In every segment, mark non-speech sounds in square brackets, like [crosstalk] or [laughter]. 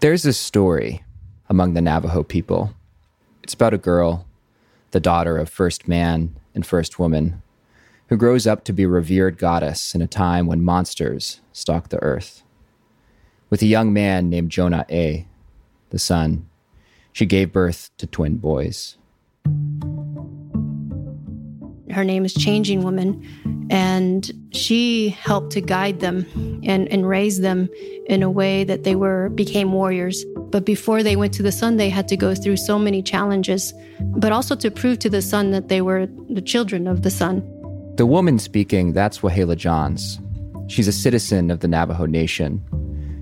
There's a story among the Navajo people. It's about a girl, the daughter of first man and first woman, who grows up to be revered goddess in a time when monsters stalk the earth. With a young man named Jonah A., the son, she gave birth to twin boys. Her name is Changing Woman, and she helped to guide them and, and raise them in a way that they were became warriors. But before they went to the sun, they had to go through so many challenges, but also to prove to the sun that they were the children of the sun. The woman speaking, that's Wahleah Johns. She's a citizen of the Navajo Nation.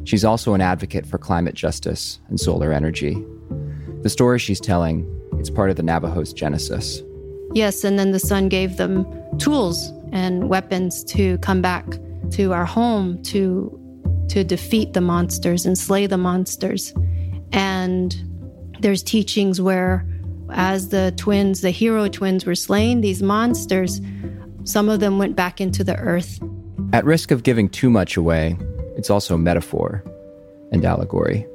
She's also an advocate for climate justice and solar energy. The story she's telling, it's part of the Navajo's genesis. Yes, and then the sun gave them tools and weapons to come back to our home to to defeat the monsters and slay the monsters. And there's teachings where as the twins, the hero twins were slaying these monsters, some of them went back into the earth. At risk of giving too much away, it's also metaphor and allegory.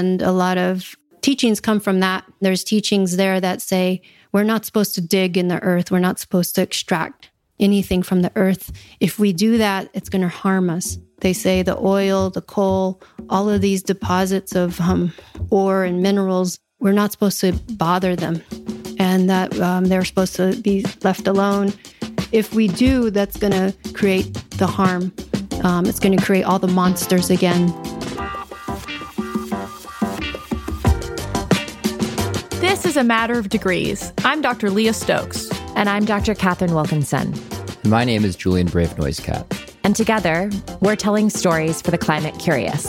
And a lot of teachings come from that. There's teachings there that say we're not supposed to dig in the earth, we're not supposed to extract anything from the earth. If we do that, it's going to harm us. They say the oil, the coal, all of these deposits of um, ore and minerals, we're not supposed to bother them and that um, they're supposed to be left alone. If we do, that's going to create the harm. Um, it's going to create all the monsters again. Is a matter of degrees. I'm Dr. Leah Stokes. And I'm Dr. Katharine Wilkinson. My name is Julian Brave Noisecat. And together, we're telling stories for the climate curious.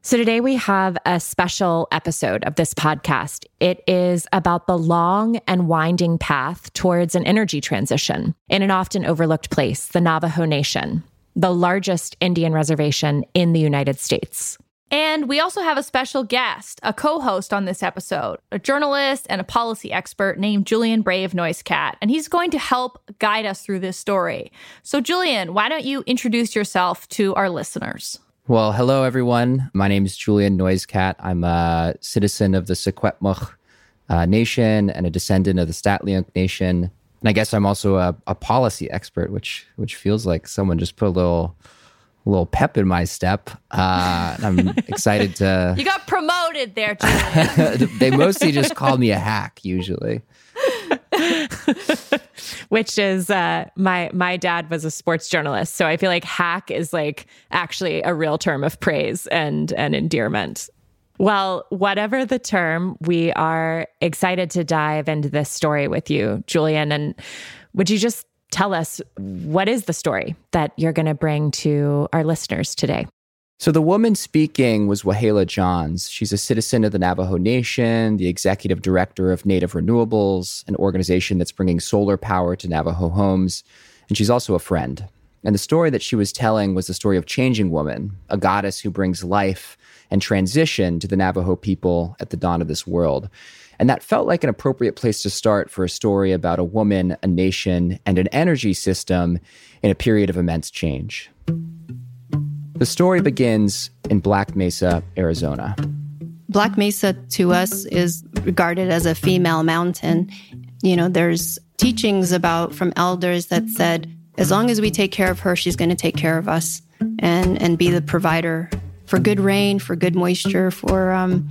So, today we have a special episode of this podcast. It is about the long and winding path towards an energy transition in an often overlooked place, the Navajo Nation, the largest Indian reservation in the United States. And we also have a special guest, a co host on this episode, a journalist and a policy expert named Julian Brave Noisecat. And he's going to help guide us through this story. So, Julian, why don't you introduce yourself to our listeners? Well, hello, everyone. My name is Julian Noisecat. I'm a citizen of the Secwepemc uh, Nation and a descendant of the St'át'imc Nation. And I guess I'm also a, a policy expert, which which feels like someone just put a little little pep in my step. Uh, I'm excited to. [laughs] You got promoted there, Julian. [laughs] they mostly just call me a hack usually. [laughs] Which is uh, my my dad was a sports journalist, so I feel like hack is like actually a real term of praise and and endearment. Well, whatever the term, we are excited to dive into this story with you, Julian. And would you just tell us what is the story that you're going to bring to our listeners today? So, the woman speaking was Wahleah Johns. She's a citizen of the Navajo Nation, the executive director of Native Renewables, an organization that's bringing solar power to Navajo homes. And she's also a friend. And the story that she was telling was the story of Changing Woman, a goddess who brings life and transition to the Navajo people at the dawn of this world. And that felt like an appropriate place to start for a story about a woman, a nation, and an energy system in a period of immense change. The story begins in Black Mesa, Arizona. Black Mesa to us is regarded as a female mountain. You know, there's teachings about from elders that said, as long as we take care of her, she's going to take care of us and, and be the provider for good rain, for good moisture, for um,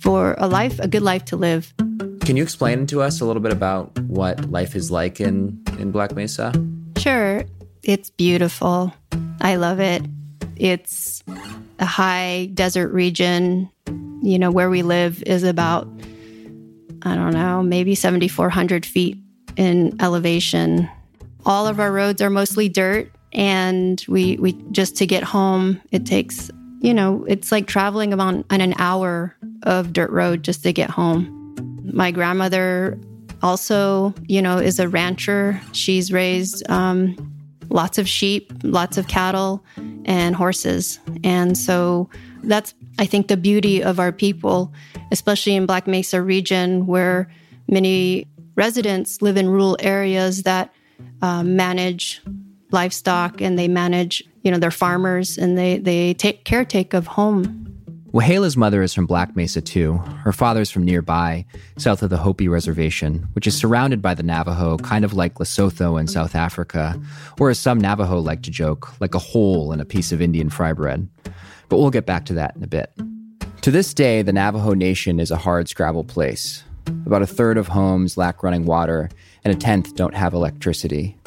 for a life, a good life to live. Can you explain to us a little bit about what life is like in, in Black Mesa? Sure. It's beautiful. I love it. It's a high desert region. You know, where we live is about, I don't know, maybe 7,400 feet in elevation. All of our roads are mostly dirt. And we, we just to get home, it takes you know, it's like traveling about on an hour of dirt road just to get home. My grandmother also, you know, is a rancher. She's raised um, lots of sheep, lots of cattle, and horses. And so that's, I think, the beauty of our people, especially in Black Mesa region, where many residents live in rural areas that uh, manage livestock and they manage, you know, they're farmers and they, they take caretake of home. Wahleah's mother is from Black Mesa too. Her father's from nearby, south of the Hopi Reservation, which is surrounded by the Navajo, kind of like Lesotho in South Africa, or as some Navajo like to joke, like a hole in a piece of Indian fry bread. But we'll get back to that in a bit. To this day, the Navajo Nation is a hard scrabble place. About a third of homes lack running water, and a tenth don't have electricity.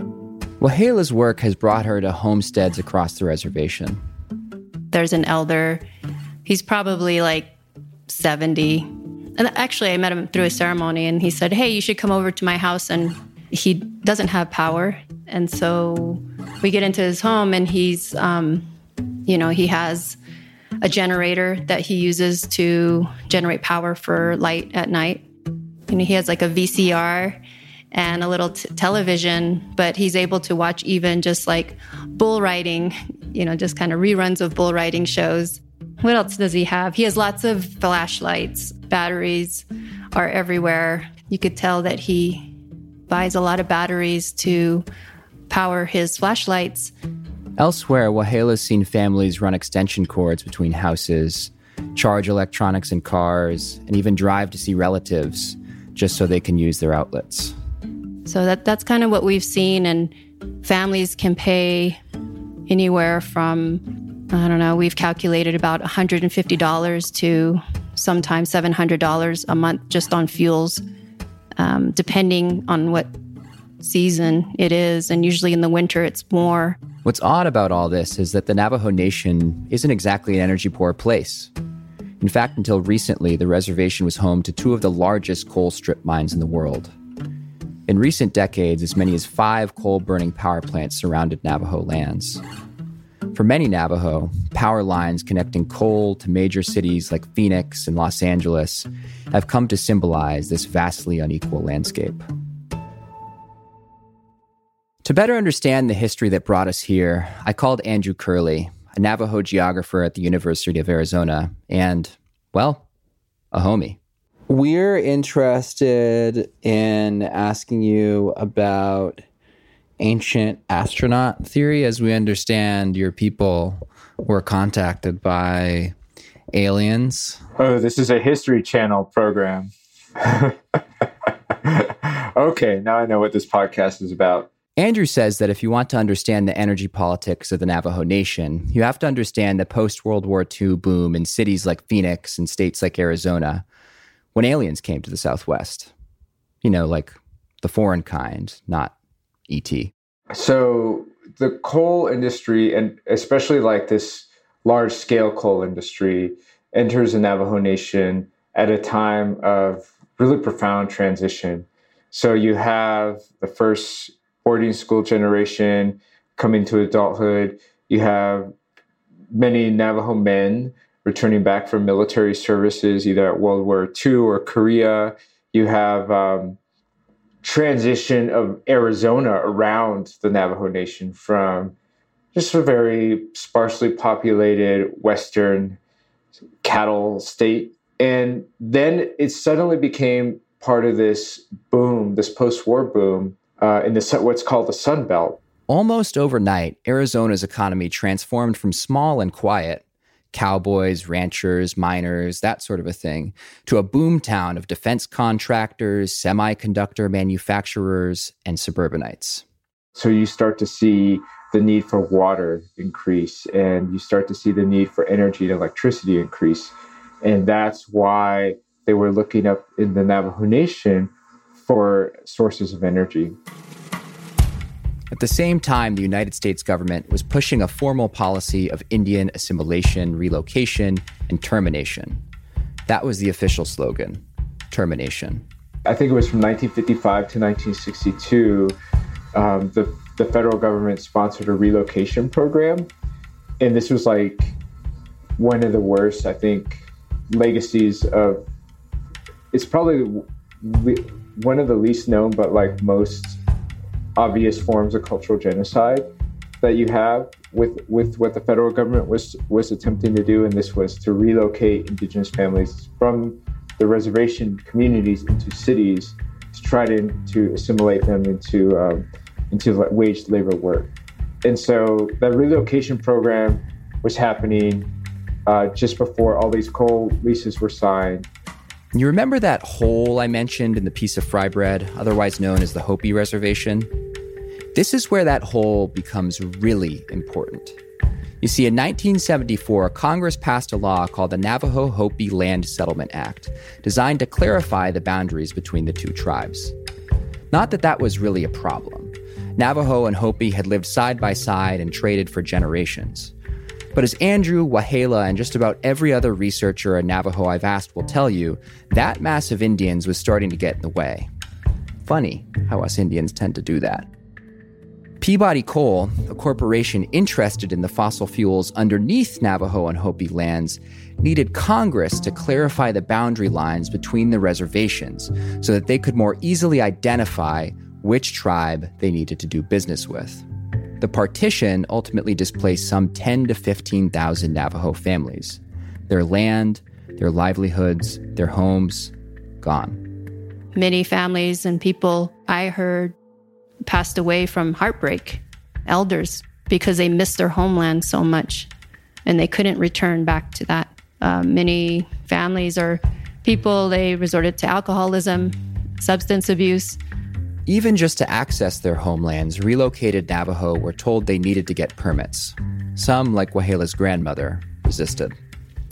Wahleah's work has brought her to homesteads across the reservation. There's an elder. He's probably like 70. And actually, I met him through a ceremony, and he said, Hey, you should come over to my house. And he doesn't have power. And so we get into his home, and he's, um, you know, he has a generator that he uses to generate power for light at night. You know, he has like a VCR and a little t- television, but he's able to watch even just like bull riding, you know, just kind of reruns of bull riding shows. What else does he have? He has lots of flashlights, batteries are everywhere. You could tell that he buys a lot of batteries to power his flashlights. Elsewhere, Wahleah's seen families run extension cords between houses, charge electronics in cars, and even drive to see relatives just so they can use their outlets. So that that's kind of what we've seen, and families can pay anywhere from I don't know. We've calculated about $150 to sometimes $700 a month just on fuels, um, depending on what season it is. And usually in the winter, it's more. What's odd about all this is that the Navajo Nation isn't exactly an energy poor place. In fact, until recently, the reservation was home to two of the largest coal strip mines in the world. In recent decades, as many as five coal burning power plants surrounded Navajo lands. For many Navajo, power lines connecting coal to major cities like Phoenix and Los Angeles have come to symbolize this vastly unequal landscape. To better understand the history that brought us here, I called Andrew Curley, a Navajo geographer at the University of Arizona, and, well, a homie. We're interested in asking you about ancient astronaut theory. As we understand, your people were contacted by aliens. Oh, this is a History Channel program. [laughs] okay, now I know what this podcast is about. Andrew says that if you want to understand the energy politics of the Navajo Nation, you have to understand the post World War II boom in cities like Phoenix and states like Arizona when aliens came to the Southwest. You know, like the foreign kind, not ET. So the coal industry, and especially like this large scale coal industry, enters the Navajo Nation at a time of really profound transition. So you have the first boarding school generation coming to adulthood. You have many Navajo men returning back from military services, either at World War II or Korea. You have um, transition of Arizona around the Navajo Nation from just a very sparsely populated Western cattle state. And then it suddenly became part of this boom, this post war boom uh, in the, what's called the Sun Belt. Almost overnight, Arizona's economy transformed from small and quiet cowboys, ranchers, miners, that sort of a thing, to a boomtown of defense contractors, semiconductor manufacturers, and suburbanites. So you start to see the need for water increase, and you start to see the need for energy and electricity increase. And that's why they were looking up in the Navajo Nation for sources of energy. At the same time, the United States government was pushing a formal policy of Indian assimilation, relocation, and termination. That was the official slogan termination. I think it was from 1955 to 1962. Um, the, the federal government sponsored a relocation program. And this was like one of the worst, I think, legacies of it's probably one of the least known, but like most obvious forms of cultural genocide that you have with with what the federal government was was attempting to do, and this was to relocate indigenous families from the reservation communities into cities to try to, to assimilate them into um, into waged labor work. And so that relocation program was happening uh, just before all these coal leases were signed. You remember that hole I mentioned in the piece of fry bread, otherwise known as the Hopi Reservation? This is where that hole becomes really important. You see, in 1974, Congress passed a law called the Navajo Hopi Land Settlement Act, designed to clarify the boundaries between the two tribes. Not that that was really a problem. Navajo and Hopi had lived side by side and traded for generations. But as Andrew, Wahleah, and just about every other researcher in Navajo I've asked will tell you, that mass of Indians was starting to get in the way. Funny how us Indians tend to do that. Peabody Coal, a corporation interested in the fossil fuels underneath Navajo and Hopi lands, needed Congress to clarify the boundary lines between the reservations so that they could more easily identify which tribe they needed to do business with. The partition ultimately displaced some 10 to 15,000 Navajo families. Their land, their livelihoods, their homes, gone. Many families and people I heard passed away from heartbreak, elders, because they missed their homeland so much and they couldn't return back to that. Uh, many families or people, they resorted to alcoholism, substance abuse. Even just to access their homelands, relocated Navajo were told they needed to get permits. Some, like Wahleah's grandmother, resisted.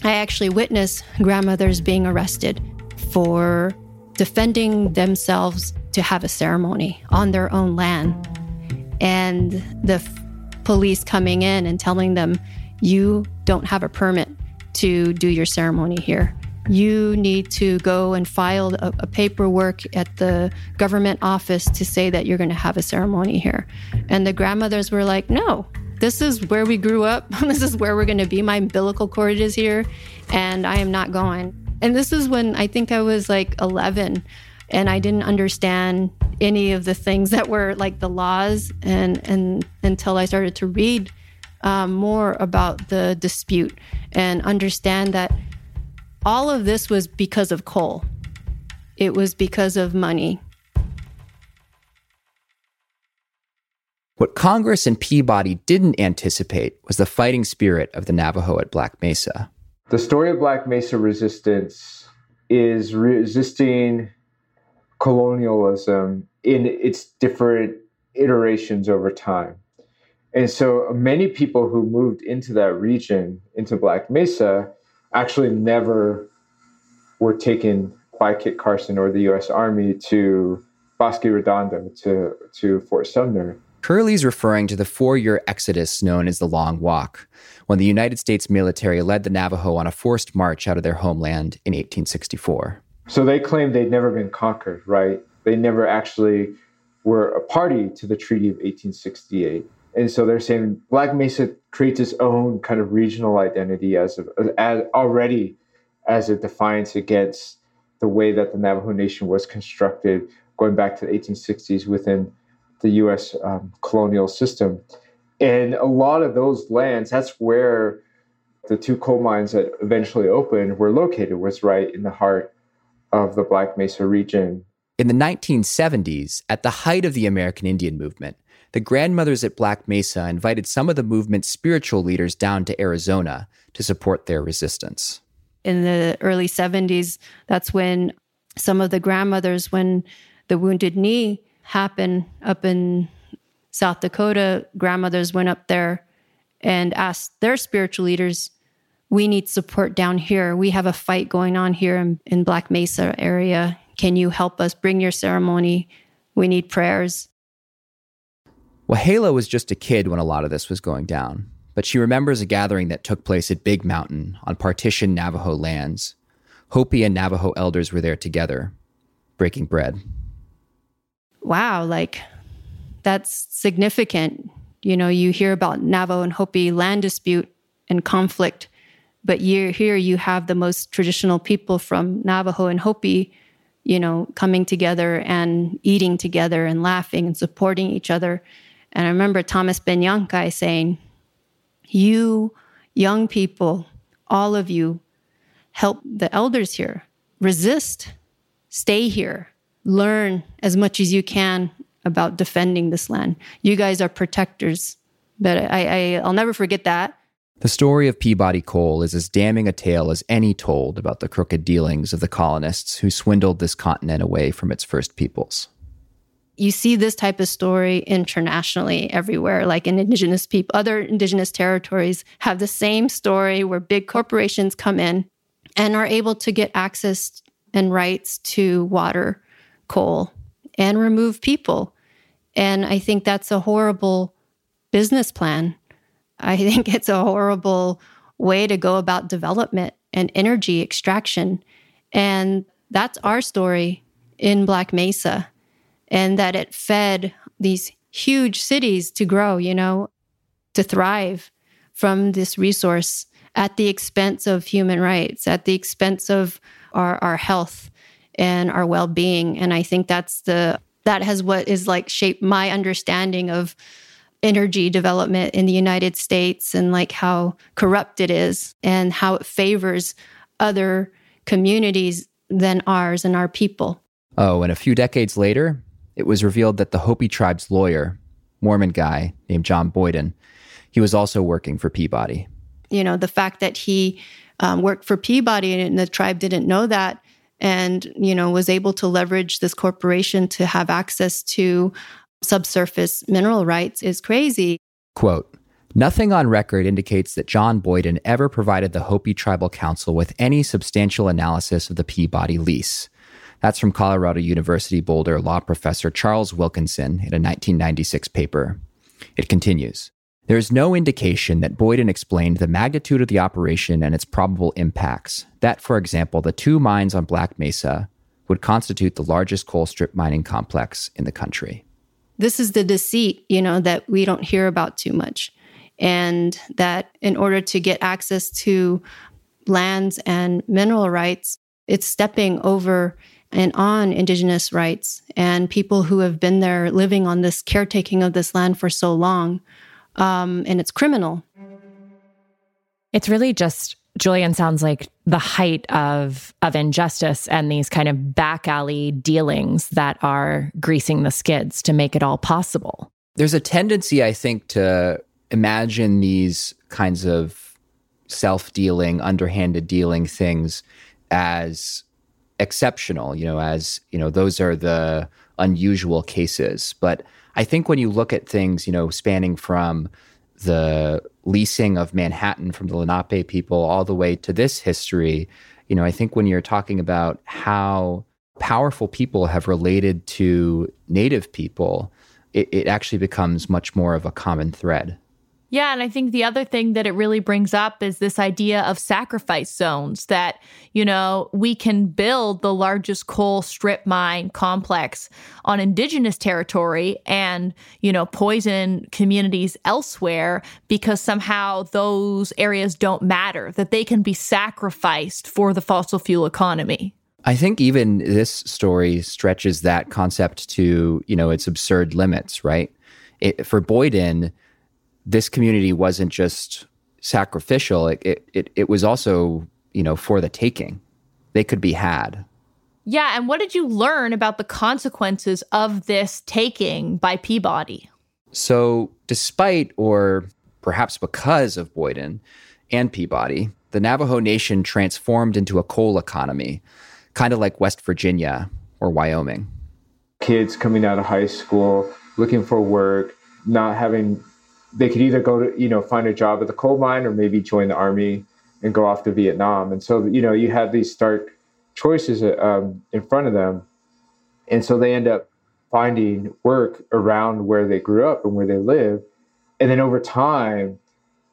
I actually witnessed grandmothers being arrested for defending themselves to have a ceremony on their own land. And the f- police coming in and telling them, you don't have a permit to do your ceremony here. You need to go and file a, a paperwork at the government office to say that you're going to have a ceremony here. And the grandmothers were like, no, this is where we grew up. [laughs] this is where we're going to be. My umbilical cord is here, and I am not going. And this is when I think I was like 11 and I didn't understand any of the things that were like the laws and and until I started to read um, more about the dispute and understand that all of this was because of coal. It was because of money. What Congress and Peabody didn't anticipate was the fighting spirit of the Navajo at Black Mesa. The story of Black Mesa resistance is resisting colonialism in its different iterations over time. And so many people who moved into that region, into Black Mesa, actually never were taken by Kit Carson or the US Army to Bosque Redondo, to, to Fort Sumner. Curley's referring to the four year exodus known as the Long Walk, when the United States military led the Navajo on a forced march out of their homeland in 1864. So they claimed they'd never been conquered, right? They never actually were a party to the Treaty of 1868. And so they're saying Black Mesa creates its own kind of regional identity as, as already as a defiance against the way that the Navajo Nation was constructed going back to the 1860s within the U.S. Um, colonial system. And a lot of those lands, that's where the two coal mines that eventually opened were located, was right in the heart of the Black Mesa region. In the 1970s, at the height of the American Indian movement, the grandmothers at Black Mesa invited some of the movement's spiritual leaders down to Arizona to support their resistance. In the early 70s, that's when some of the grandmothers, when the Wounded Knee happened up in South Dakota, grandmothers went up there and asked their spiritual leaders, we need support down here. We have a fight going on here in, in Black Mesa area. Can you help us bring your ceremony? We need prayers. Wahleah was just a kid when a lot of this was going down, but she remembers a gathering that took place at Big Mountain on partitioned Navajo lands. Hopi and Navajo elders were there together, breaking bread wow, like that's significant. You know, you hear about Navajo and Hopi land dispute and conflict, but here you have the most traditional people from Navajo and Hopi, you know, coming together and eating together and laughing and supporting each other. And I remember Thomas Ben saying, You young people, all of you, help the elders here. Resist. Stay here learn as much as you can about defending this land. You guys are protectors. But I, I, I'll never forget that. The story of Peabody Coal is as damning a tale as any told about the crooked dealings of the colonists who swindled this continent away from its first peoples. You see this type of story internationally everywhere, like in indigenous people, other indigenous territories have the same story where big corporations come in and are able to get access and rights to water, coal, and remove people. And I think that's a horrible business plan I [laughs] think it's a horrible way to go about development and energy extraction. And that's our story in Black Mesa, and that it fed these huge cities to grow, you know, to thrive from this resource at the expense of human rights, at the expense of our, our health and our well being. And I think that's the, that has what is like shaped my understanding of energy development in the United States and like how corrupt it is and how it favors other communities than ours and our people. Oh, and a few decades later, it was revealed that the Hopi tribe's lawyer, Mormon guy named John Boyden, he was also working for Peabody. You know, the fact that he um, worked for Peabody and the tribe didn't know that and you know was able to leverage this corporation to have access to subsurface mineral rights is crazy. Quote Nothing on record indicates that John Boyden ever provided the Hopi Tribal Council with any substantial analysis of the Peabody lease. That's from Colorado University Boulder law professor Charles Wilkinson in a 1996 paper. It continues There is no indication that Boyden explained the magnitude of the operation and its probable impacts. That, for example, the two mines on Black Mesa would constitute the largest coal strip mining complex in the country this is the deceit, you know, that we don't hear about too much. And that in order to get access to lands and mineral rights, it's stepping over and on indigenous rights and people who have been there living on this caretaking of this land for so long. Um, and it's criminal. It's really just Julian sounds like the height of of injustice and these kind of back alley dealings that are greasing the skids to make it all possible. There's a tendency, I think, to imagine these kinds of self-dealing, underhanded dealing things as exceptional, you know, as, you know, those are the unusual cases. But I think when you look at things, you know, spanning from the leasing of Manhattan from the Lenape people all the way to this history, you know, I think when you're talking about how powerful people have related to native people, it, it actually becomes much more of a common thread. Yeah, and I think the other thing that it really brings up is this idea of sacrifice zones that, you know, we can build the largest coal strip mine complex on indigenous territory and, you know, poison communities elsewhere because somehow those areas don't matter, that they can be sacrificed for the fossil fuel economy. I think even this story stretches that concept to, you know, its absurd limits, right? It, for Boyden, this community wasn't just sacrificial; it, it it it was also you know for the taking. They could be had. Yeah, and what did you learn about the consequences of this taking by Peabody? So, despite or perhaps because of Boyden and Peabody, the Navajo Nation transformed into a coal economy, kind of like West Virginia or Wyoming. Kids coming out of high school, looking for work, not having they could either go to you know find a job at the coal mine or maybe join the army and go off to Vietnam. And so you know you had these stark choices um, in front of them, and so they end up finding work around where they grew up and where they live, and then over time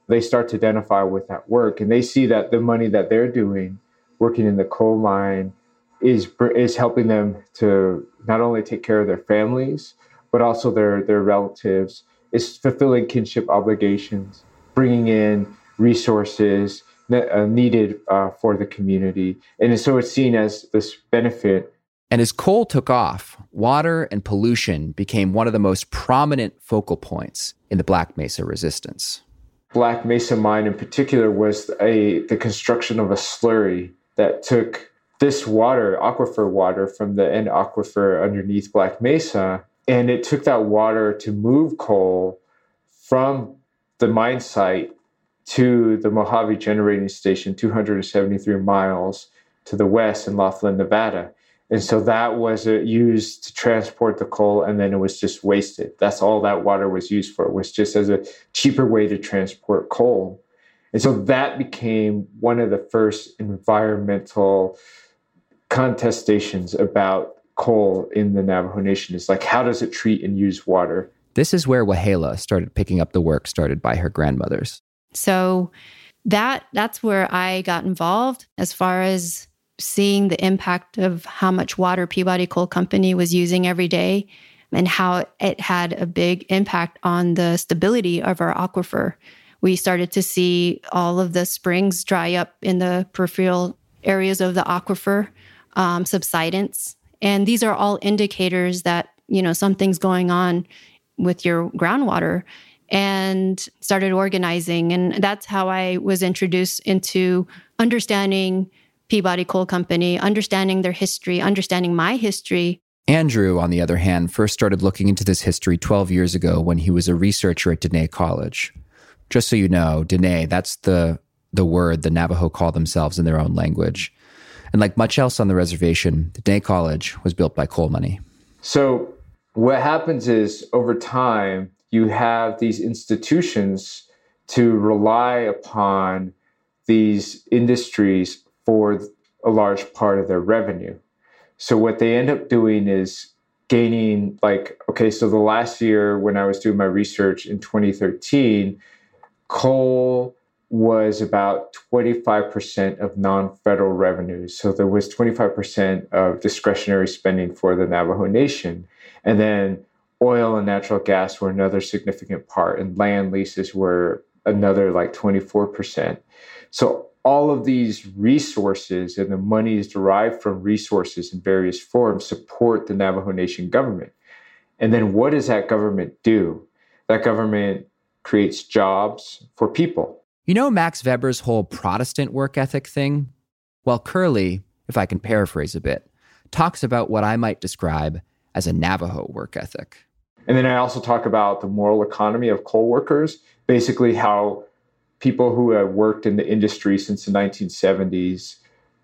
they start to identify with that work and they see that the money that they're doing working in the coal mine is is helping them to not only take care of their families but also their their relatives is fulfilling kinship obligations, bringing in resources uh, needed uh, for the community. And so it's seen as this benefit. And as coal took off, water and pollution became one of the most prominent focal points in the Black Mesa resistance. Black Mesa mine in particular was a the construction of a slurry that took this water, aquifer water from the N aquifer underneath Black Mesa, and it took that water to move coal from the mine site to the Mojave generating station, 273 miles to the west in Laughlin, Nevada. And so that was uh, used to transport the coal, and then it was just wasted. That's all that water was used for, was just as a cheaper way to transport coal. And so that became one of the first environmental contestations about coal in the Navajo Nation is like, how does it treat and use water? This is where Wahleah started picking up the work started by her grandmothers. So that that's where I got involved as far as seeing the impact of how much water Peabody Coal Company was using every day and how it had a big impact on the stability of our aquifer. We started to see all of the springs dry up in the peripheral areas of the aquifer, um, subsidence. And these are all indicators that, you know, something's going on with your groundwater and started organizing. And that's how I was introduced into understanding Peabody Coal Company, understanding their history, understanding my history. Andrew, on the other hand, first started looking into this history 12 years ago when he was a researcher at Diné College. Just so you know, Diné, that's the, the word the Navajo call themselves in their own language. And like much else on the reservation, the day College was built by coal money. So what happens is over time, you have these institutions to rely upon these industries for a large part of their revenue. So what they end up doing is gaining like okay so the last year when I was doing my research in 2013 coal was about 25% of non-federal revenues so there was 25% of discretionary spending for the Navajo nation and then oil and natural gas were another significant part and land leases were another like 24% so all of these resources and the monies derived from resources in various forms support the Navajo Nation government. And then what does that government do? That government creates jobs for people. You know Max Weber's whole Protestant work ethic thing? Well, Curley, if I can paraphrase a bit, talks about what I might describe as a Navajo work ethic. And then I also talk about the moral economy of coal workers, basically how people who had worked in the industry since the 1970s,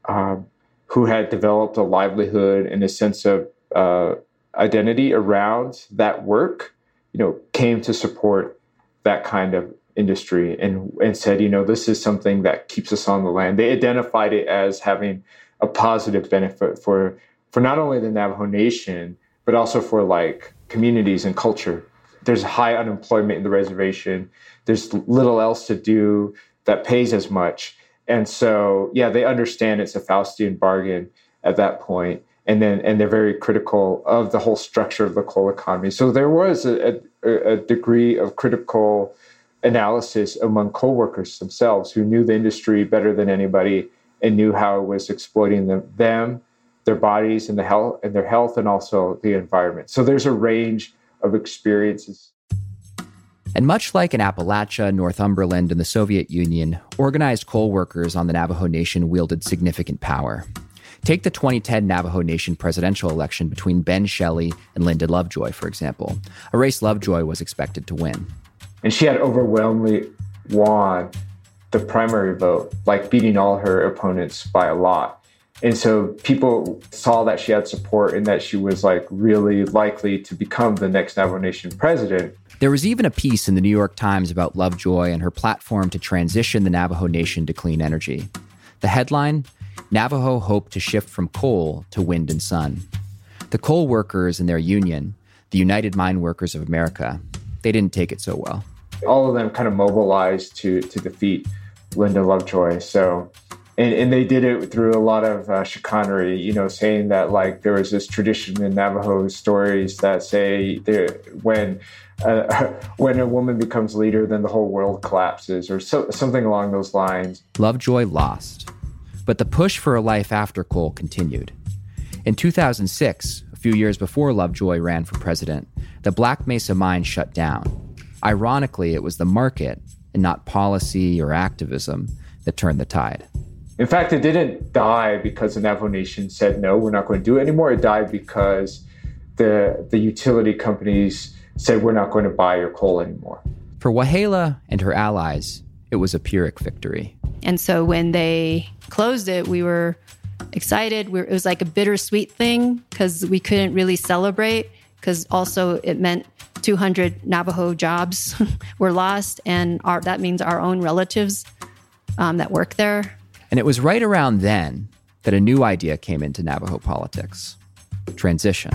um, who had developed a livelihood and a sense of uh, identity around that work, you know, came to support that kind of industry and and said, you know, this is something that keeps us on the land. They identified it as having a positive benefit for for not only the Navajo Nation but also for like communities and culture. There's high unemployment in the reservation there's little else to do that pays as much. And so, yeah, they understand it's a Faustian bargain at that point. and then and they're very critical of the whole structure of the coal economy. So there was a, a, a degree of critical analysis among coal workers themselves who knew the industry better than anybody and knew how it was exploiting them, them their bodies and the health and their health and also the environment. So there's a range of experiences. And much like in Appalachia, Northumberland, and the Soviet Union, organized coal workers on the Navajo Nation wielded significant power. Take the 2010 Navajo Nation presidential election between Ben Shelly and Linda Lovejoy, for example, a race Lovejoy was expected to win. And she had overwhelmingly won the primary vote, like beating all her opponents by a lot. And so people saw that she had support and that she was like really likely to become the next Navajo Nation president. There was even a piece in the New York Times about Lovejoy and her platform to transition the Navajo Nation to clean energy. The headline Navajo hope to shift from coal to wind and sun. The coal workers and their union, the United Mine Workers of America, they didn't take it so well. All of them kind of mobilized to, to defeat Linda Lovejoy. So and, and they did it through a lot of uh, chicanery, you know, saying that like there was this tradition in Navajo stories that say when uh, [laughs] when a woman becomes leader, then the whole world collapses, or so, something along those lines. Lovejoy lost, but the push for a life after coal continued. In 2006, a few years before Lovejoy ran for president, the Black Mesa mine shut down. Ironically, it was the market and not policy or activism that turned the tide. In fact, it didn't die because the Navajo Nation said, no, we're not going to do it anymore. It died because the, the utility companies said, we're not going to buy your coal anymore. For Wahleah and her allies, it was a Pyrrhic victory. And so when they closed it, we were excited. We were, it was like a bittersweet thing because we couldn't really celebrate because also it meant 200 Navajo jobs [laughs] were lost, and our, that means our own relatives um, that work there. And it was right around then that a new idea came into Navajo politics transition.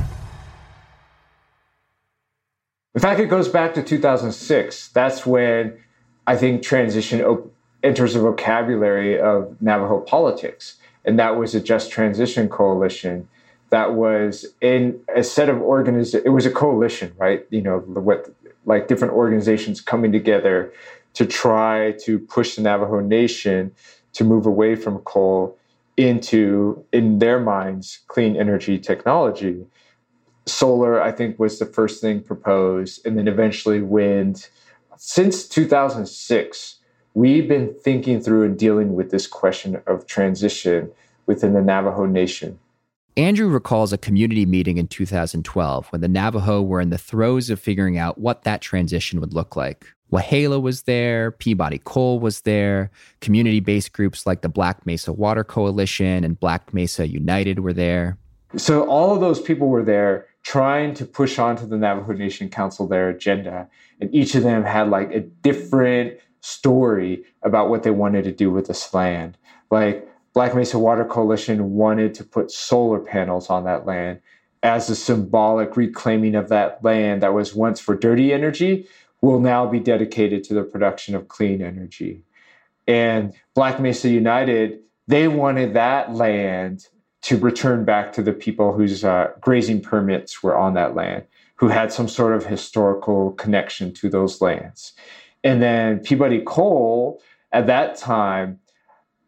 In fact, it goes back to 2006. That's when I think transition op- enters the vocabulary of Navajo politics. And that was a Just Transition Coalition that was in a set of organizations. It was a coalition, right? You know, what like different organizations coming together to try to push the Navajo Nation to move away from coal into, in their minds, clean energy technology. Solar, I think, was the first thing proposed, and then eventually wind. Since 2006, we've been thinking through and dealing with this question of transition within the Navajo Nation. Andrew recalls a community meeting in 2012 when the Navajo were in the throes of figuring out what that transition would look like. Wahleah was there, Peabody Coal was there, community based groups like the Black Mesa Water Coalition and Black Mesa United were there. So, all of those people were there trying to push onto the Navajo Nation Council their agenda. And each of them had like a different story about what they wanted to do with this land. Like, Black Mesa Water Coalition wanted to put solar panels on that land as a symbolic reclaiming of that land that was once for dirty energy will now be dedicated to the production of clean energy. And Black Mesa United, they wanted that land to return back to the people whose uh, grazing permits were on that land, who had some sort of historical connection to those lands. And then Peabody Coal, at that time,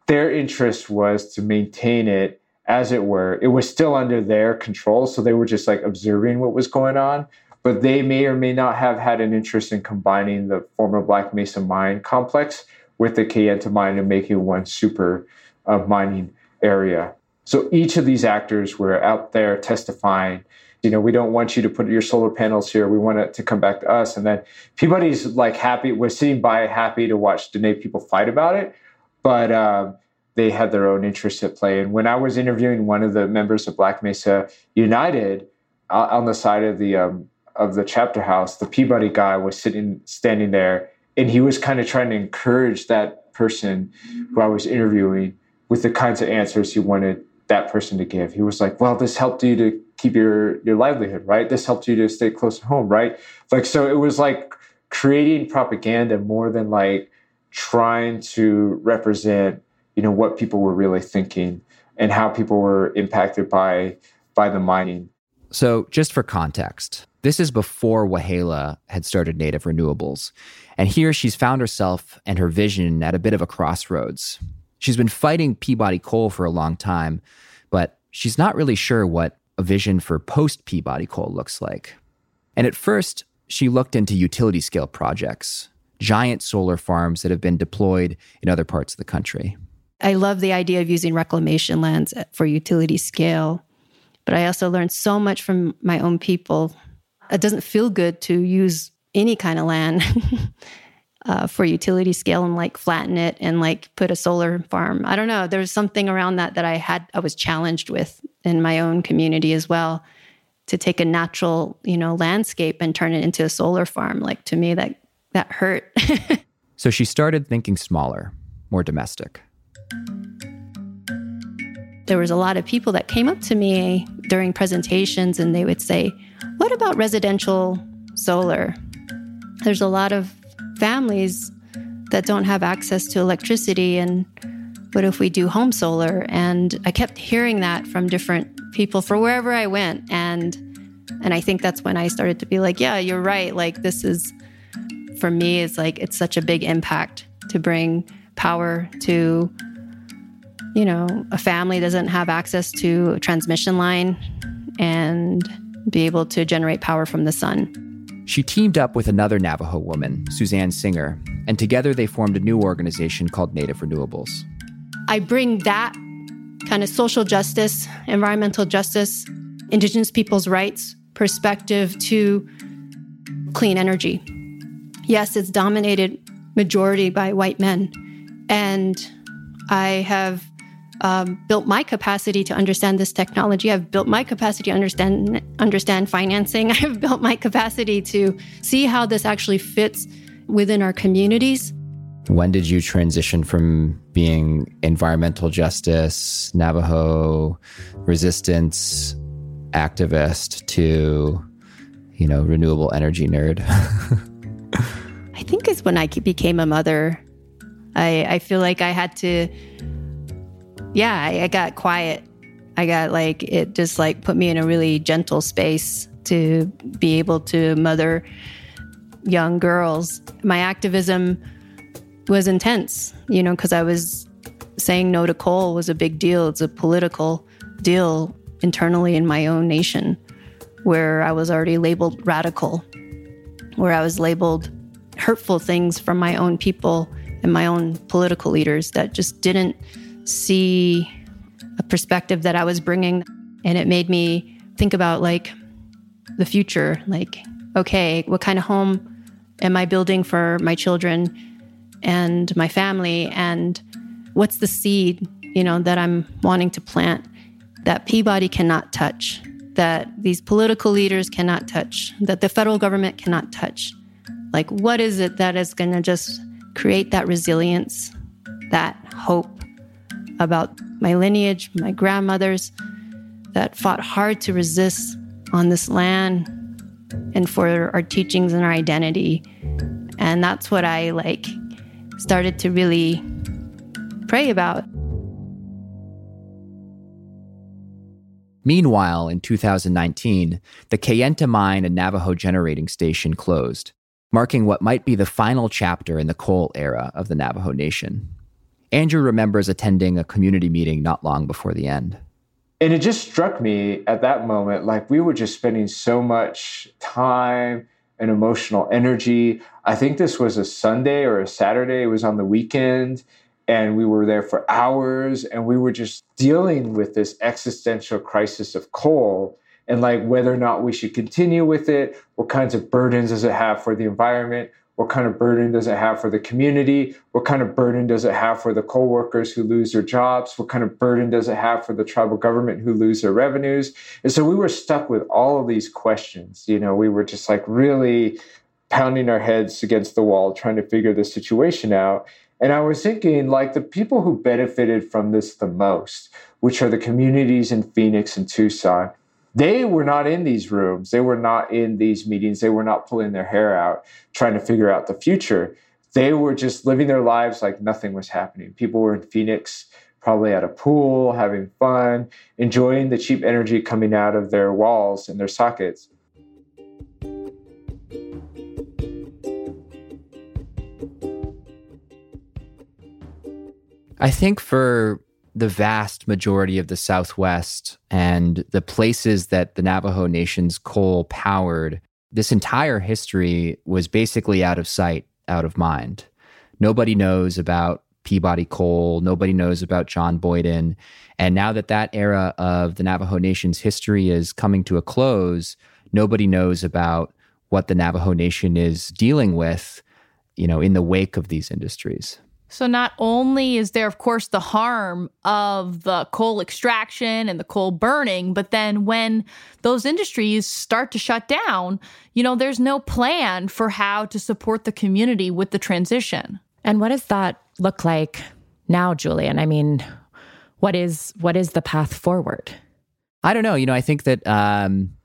their interest was to maintain it as it were. It was still under their control, so they were just like observing what was going on. But they may or may not have had an interest in combining the former Black Mesa mine complex with the Kayenta mine and making one super uh, mining area. So each of these actors were out there testifying. You know, we don't want you to put your solar panels here. We want it to come back to us. And then Peabody's like happy, was sitting by happy to watch Diné people fight about it but um, they had their own interests at play. And when I was interviewing one of the members of Black Mesa United uh, on the side of the um, of the chapter house, the Peabody guy was sitting standing there, and he was kind of trying to encourage that person who I was interviewing with the kinds of answers he wanted that person to give. He was like, "Well, this helped you to keep your your livelihood, right? This helped you to stay close to home, right?" Like so, it was like creating propaganda more than like trying to represent you know what people were really thinking and how people were impacted by by the mining. So just for context this is before Wahleah had started native renewables. And here she's found herself and her vision at a bit of a crossroads. She's been fighting peabody coal for a long time but she's not really sure what a vision for post peabody coal looks like. And at first she looked into utility scale projects giant solar farms that have been deployed in other parts of the country. I love the idea of using reclamation lands for utility scale, but I also learned so much from my own people. It doesn't feel good to use any kind of land [laughs] uh, for utility scale and like flatten it and like put a solar farm. I don't know. There's something around that that I had, I was challenged with in my own community as well to take a natural, you know, landscape and turn it into a solar farm. Like to me, that that hurt. [laughs] so she started thinking smaller, more domestic. There was a lot of people that came up to me during presentations and they would say, What about residential solar? There's a lot of families that don't have access to electricity and what if we do home solar and i kept hearing that from different people for wherever i went and and i think that's when i started to be like yeah you're right like this is for me is like it's such a big impact to bring power to you know a family doesn't have access to a transmission line and be able to generate power from the sun she teamed up with another Navajo woman, Suzanne Singer, and together they formed a new organization called Native Renewables. I bring that kind of social justice, environmental justice, indigenous people's rights perspective to clean energy. Yes, it's dominated majority by white men. And I have um, built my capacity to understand this technology. I've built my capacity to understand understand financing. [laughs] I've built my capacity to see how this actually fits within our communities. When did you transition from being environmental justice, Navajo resistance activist to, you know, renewable energy nerd? [laughs] I think is when I became a mother. I, I feel like I had to, yeah, I, I got quiet. I got like, it just like put me in a really gentle space to be able to mother young girls. My activism was intense, you know, because I was saying no to coal was a big deal. It's a political deal internally in my own nation where I was already labeled radical, where I was labeled hurtful things from my own people and my own political leaders that just didn't see a perspective that I was bringing. And it made me think about like the future like, okay, what kind of home am I building for my children? and my family and what's the seed you know that i'm wanting to plant that peabody cannot touch that these political leaders cannot touch that the federal government cannot touch like what is it that is going to just create that resilience that hope about my lineage my grandmothers that fought hard to resist on this land and for our teachings and our identity and that's what i like started to really pray about. Meanwhile, in 2019, the Kayenta mine and Navajo generating station closed, marking what might be the final chapter in the coal era of the Navajo Nation. Andrew remembers attending a community meeting not long before the end. And it just struck me at that moment like we were just spending so much time and emotional energy. I think this was a Sunday or a Saturday. It was on the weekend. And we were there for hours and we were just dealing with this existential crisis of coal and like whether or not we should continue with it. What kinds of burdens does it have for the environment? What kind of burden does it have for the community? What kind of burden does it have for the coal workers who lose their jobs? What kind of burden does it have for the tribal government who lose their revenues? And so we were stuck with all of these questions. You know, we were just like really pounding our heads against the wall trying to figure the situation out. And I was thinking, like, the people who benefited from this the most, which are the communities in Phoenix and Tucson, they were not in these rooms. They were not in these meetings. They were not pulling their hair out trying to figure out the future. They were just living their lives like nothing was happening. People were in Phoenix, probably at a pool, having fun, enjoying the cheap energy coming out of their walls and their sockets. I think for the vast majority of the Southwest and the places that the Navajo Nation's coal powered, this entire history was basically out of sight, out of mind. Nobody knows about Peabody Coal. Nobody knows about John Boyden. And now that that era of the Navajo Nation's history is coming to a close, nobody knows about what the Navajo Nation is dealing with, you know, in the wake of these industries. So, not only is there, of course, the harm of the coal extraction and the coal burning, but then when those industries start to shut down, you know, there's no plan for how to support the community with the transition. And what does that look like now, Julian? I mean, what is what is the path forward? I don't know. You know, I think that um,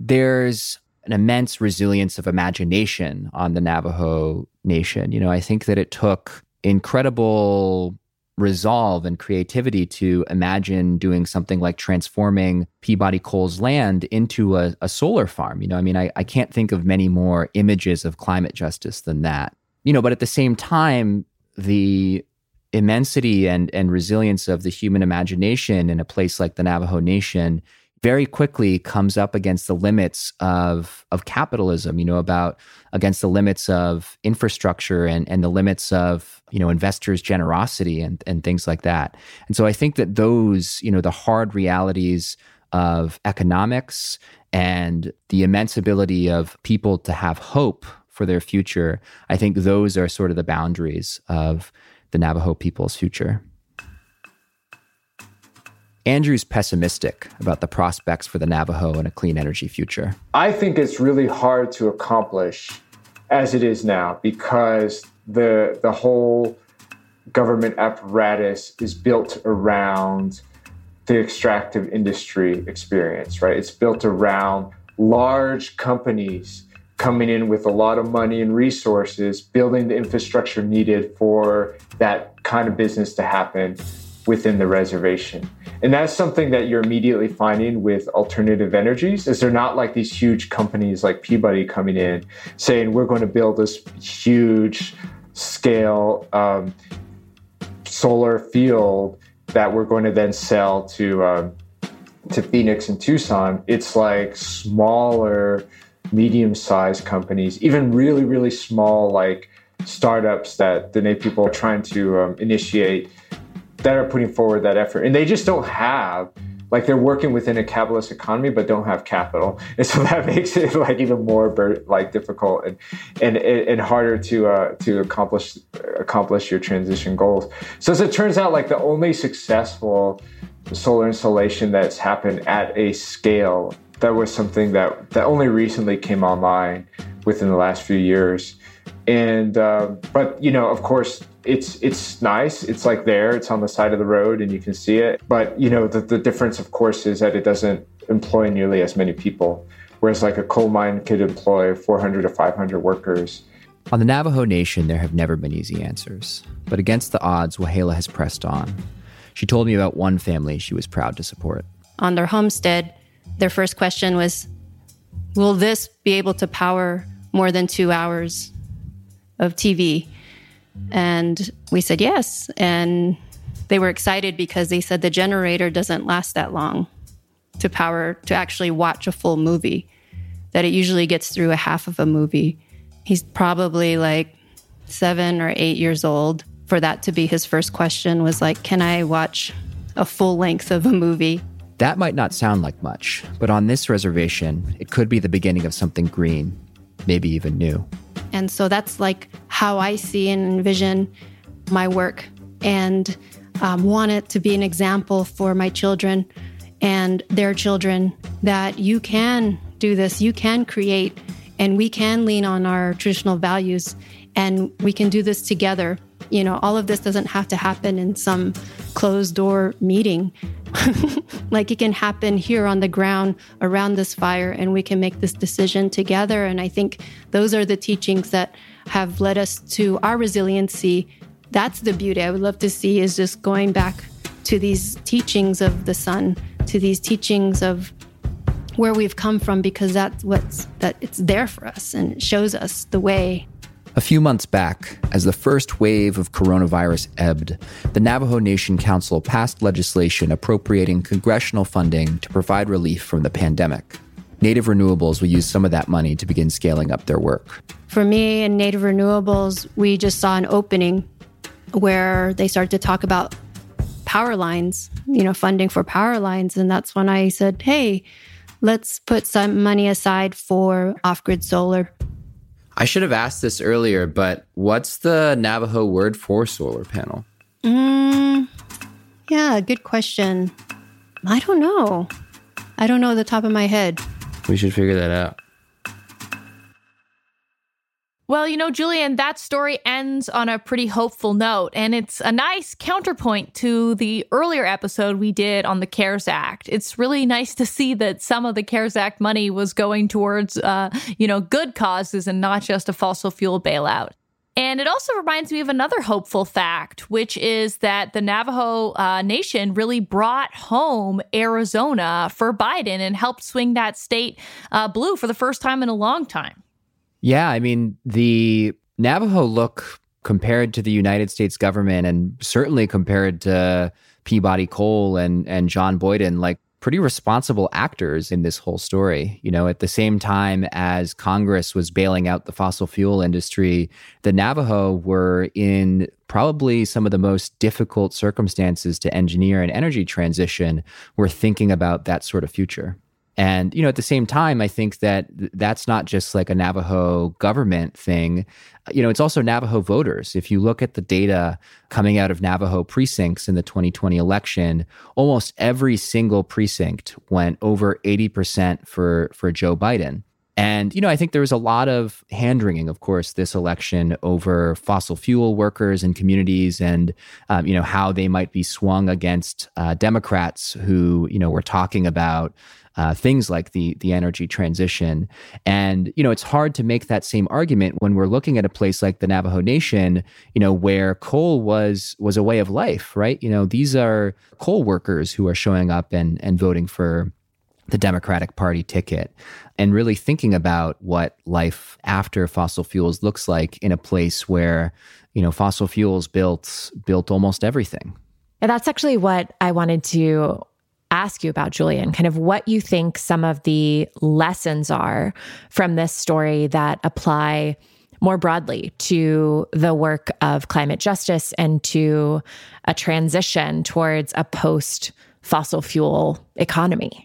there's an immense resilience of imagination on the Navajo Nation. You know, I think that it took incredible resolve and creativity to imagine doing something like transforming Peabody Coal's land into a, a, solar farm. You know, I mean, I, I can't think of many more images of climate justice than that. You know, but at the same time, the immensity and, and resilience of the human imagination in a place like the Navajo Nation very quickly comes up against the limits of of capitalism, you know, about against the limits of infrastructure and, and the limits of, you know, investors' generosity and, and things like that. And so I think that those, you know, the hard realities of economics and the immense ability of people to have hope for their future, I think those are sort of the boundaries of the Navajo people's future. Andrew's pessimistic about the prospects for the Navajo and a clean energy future. I think it's really hard to accomplish as it is now because the the whole government apparatus is built around the extractive industry experience, right? It's built around large companies coming in with a lot of money and resources, building the infrastructure needed for that kind of business to happen within the reservation. And that's something that you're immediately finding with alternative energies is they're not like these huge companies like Peabody coming in saying we're going to build this huge scale um, solar field that we're going to then sell to um, to Phoenix and Tucson. It's like smaller, medium-sized companies, even really really small like startups that the Diné people are trying to um, initiate that are putting forward that effort. And they just don't have like they're working within a capitalist economy but don't have capital. [laughs] And so that makes it like even more like difficult and and and harder to uh, to accomplish accomplish your transition goals. So as it turns out like the only successful solar installation that's happened at a scale that was something that that only recently came online within the last few years. And uh, but you know of course it's it's nice. It's like there. It's on the side of the road, and you can see it. But you know, the, the difference, of course, is that it doesn't employ nearly as many people. Whereas, like a coal mine could employ 400 to 500 workers. On the Navajo Nation, there have never been easy answers. But against the odds, Wahleah has pressed on. She told me about one family she was proud to support. On their homestead, their first question was Will this be able to power more than two hours of TV? And we said yes. And they were excited because they said the generator doesn't last that long to power to actually watch a full movie, that it usually gets through a half of a movie. He's probably like seven or eight years old. For that to be his first question was like, Can I watch a full length of a movie? That might not sound like much, but on this reservation, it could be the beginning of something green, maybe even new. And so that's like how I see and envision my work and um, want it to be an example for my children and their children that you can do this, you can create, and we can lean on our traditional values and we can do this together. You know, all of this doesn't have to happen in some closed door meeting. [laughs] like it can happen here on the ground around this fire, and we can make this decision together. And I think those are the teachings that have led us to our resiliency. That's the beauty I would love to see is just going back to these teachings of the sun, to these teachings of where we've come from, because that's what's that it's there for us and it shows us the way a few months back, as the first wave of coronavirus ebbed, the Navajo Nation Council passed legislation appropriating congressional funding to provide relief from the pandemic. Native Renewables will use some of that money to begin scaling up their work. For me and Native Renewables, we just saw an opening where they started to talk about power lines, you know, funding for power lines. And that's when I said, hey, let's put some money aside for off grid solar. I should have asked this earlier, but what's the Navajo word for solar panel? Mm, yeah, good question. I don't know. I don't know the top of my head. We should figure that out. Well, you know, Julian, that story ends on a pretty hopeful note, and it's a nice counterpoint to the earlier episode we did on the CARES Act. It's really nice to see that some of the CARES Act money was going towards, uh, you know, good causes and not just a fossil fuel bailout. And it also reminds me of another hopeful fact, which is that the Navajo uh, Nation really brought home Arizona for Biden and helped swing that state uh, blue for the first time in a long time. Yeah, I mean, the Navajo look compared to the United States government and certainly compared to Peabody Coal and and John Boyden like pretty responsible actors in this whole story. You know, at the same time as Congress was bailing out the fossil fuel industry, the Navajo were in probably some of the most difficult circumstances to engineer an energy transition. We're thinking about that sort of future. And, you know, at the same time, I think that that's not just like a Navajo government thing. You know, it's also Navajo voters. If you look at the data coming out of Navajo precincts in the 2020 election, almost every single precinct went over 80% for, for Joe Biden. And, you know, I think there was a lot of hand wringing, of course, this election over fossil fuel workers and communities and, um, you know, how they might be swung against uh, Democrats who, you know, were talking about uh, things like the the energy transition. And you know, it's hard to make that same argument when we're looking at a place like the Navajo Nation, you know, where coal was was a way of life, right? You know, these are coal workers who are showing up and and voting for the Democratic Party ticket and really thinking about what life after fossil fuels looks like in a place where, you know, fossil fuels built built almost everything. And that's actually what I wanted to ask you about, Julian, kind of what you think some of the lessons are from this story that apply more broadly to the work of climate justice and to a transition towards a post fossil fuel economy.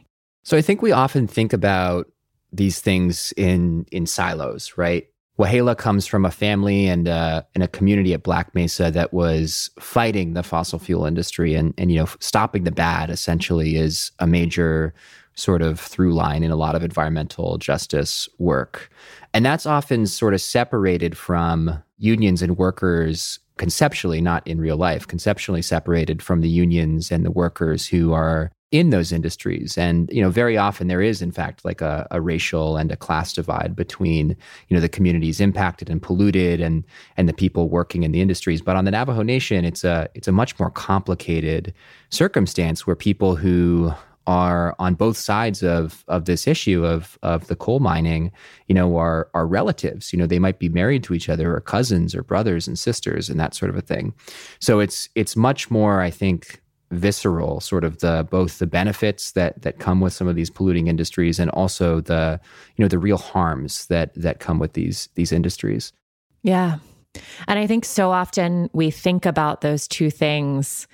So I think we often think about these things in in silos, right? Wahleah comes from a family and uh, and a community at Black Mesa that was fighting the fossil fuel industry and and you know stopping the bad essentially is a major sort of through line in a lot of environmental justice work. And that's often sort of separated from unions and workers conceptually, not in real life, conceptually separated from the unions and the workers who are in those industries. And you know very often there is in fact like a, a, racial and a class divide between you know the communities impacted and polluted and and the people working in the industries. But on the navajo nation it's a it's a much more complicated circumstance where people who are on both sides of of this issue of of the coal mining you know are are relatives. You know they might be married to each other or cousins or brothers and sisters and that sort of a thing. So it's it's much more i think visceral sort of the both the benefits that that come with some of these polluting industries and also the you know the real harms that that come with these these industries. Yeah. And i think so often we think about those two things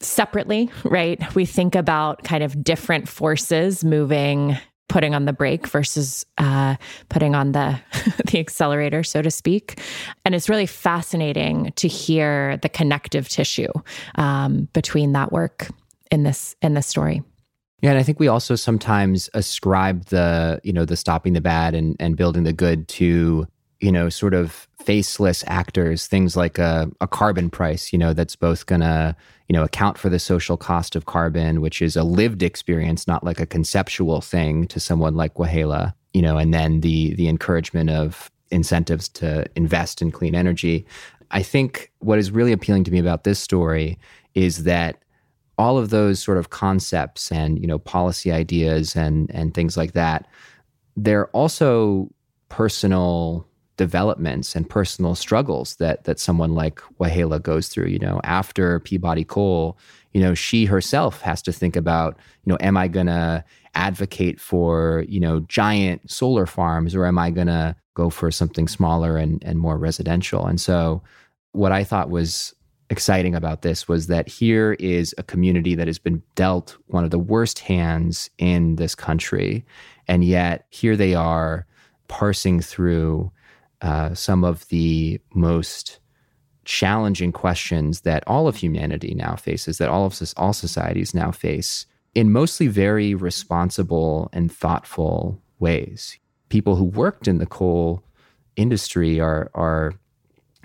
separately [laughs] right? We think about kind of different forces moving putting on the brake versus uh, putting on the [laughs] the accelerator, so to speak. And it's really fascinating to hear the connective tissue um, between that work in this in this story. Yeah, and I think we also sometimes ascribe the you know the stopping the bad and and building the good to you know sort of faceless actors, things like a, a carbon price, you know, that's both going to, you know, account for the social cost of carbon, which is a lived experience, not like a conceptual thing to someone like Wahleah, you know, and then the the encouragement of incentives to invest in clean energy. I think what is really appealing to me about this story is that all of those sort of concepts and you know policy ideas and and things like that they're also personal developments and personal struggles that that someone like Wahleah goes through. You know, after Peabody Coal, you know, she herself has to think about, you know, am I going to advocate for, you know, giant solar farms or am I going to go for something smaller and and more residential? And so, what I thought was exciting about this was that here is a community that has been dealt one of the worst hands in this country, and yet here they are parsing through uh, some of the most challenging questions that all of humanity now faces, that all of all societies now face, in mostly very responsible and thoughtful ways. People who worked in the coal industry are are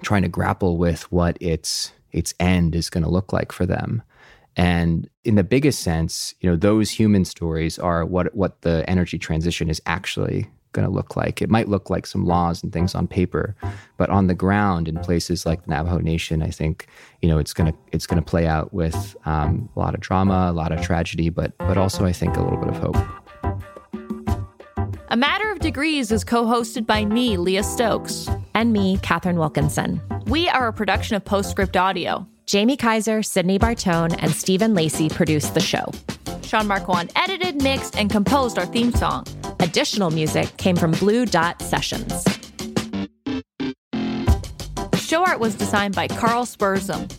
trying to grapple with what its its end is going to look like for them. And in the biggest sense, you know, those human stories are what what the energy transition is actually going to look like. It might look like some laws and things on paper, but on the ground in places like the Navajo Nation, I think you know it's going to it's going to play out with um, a lot of drama, a lot of tragedy, but but also I think a little bit of hope. A Matter of Degrees is co-hosted by me, Leah Stokes, and me, Katharine Wilkinson. We are a production of Postscript Audio. Jaime Kaiser, Sydney Bartone, and Stephen Lacey produced the show. Sean Marquand edited, mixed, and composed our theme song. Additional music came from Blue Dot Sessions. Show art was designed by Carl Spurzum.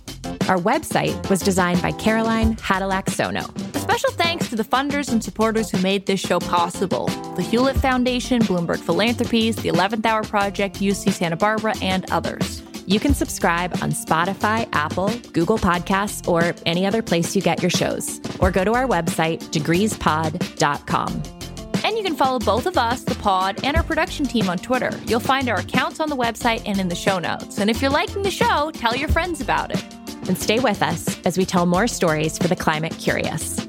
Our website was designed by Caroline Hadilaksono. A special thanks to the funders and supporters who made this show possible the Hewlett Foundation, Bloomberg Philanthropies, the 11th Hour Project, UC Santa Barbara, and others. You can subscribe on Spotify, Apple, Google Podcasts, or any other place you get your shows. Or go to our website, degreespod.com. And you can follow both of us, the pod, and our production team on Twitter. You'll find our accounts on the website and in the show notes. And if you're liking the show, tell your friends about it. And stay with us as we tell more stories for the climate curious.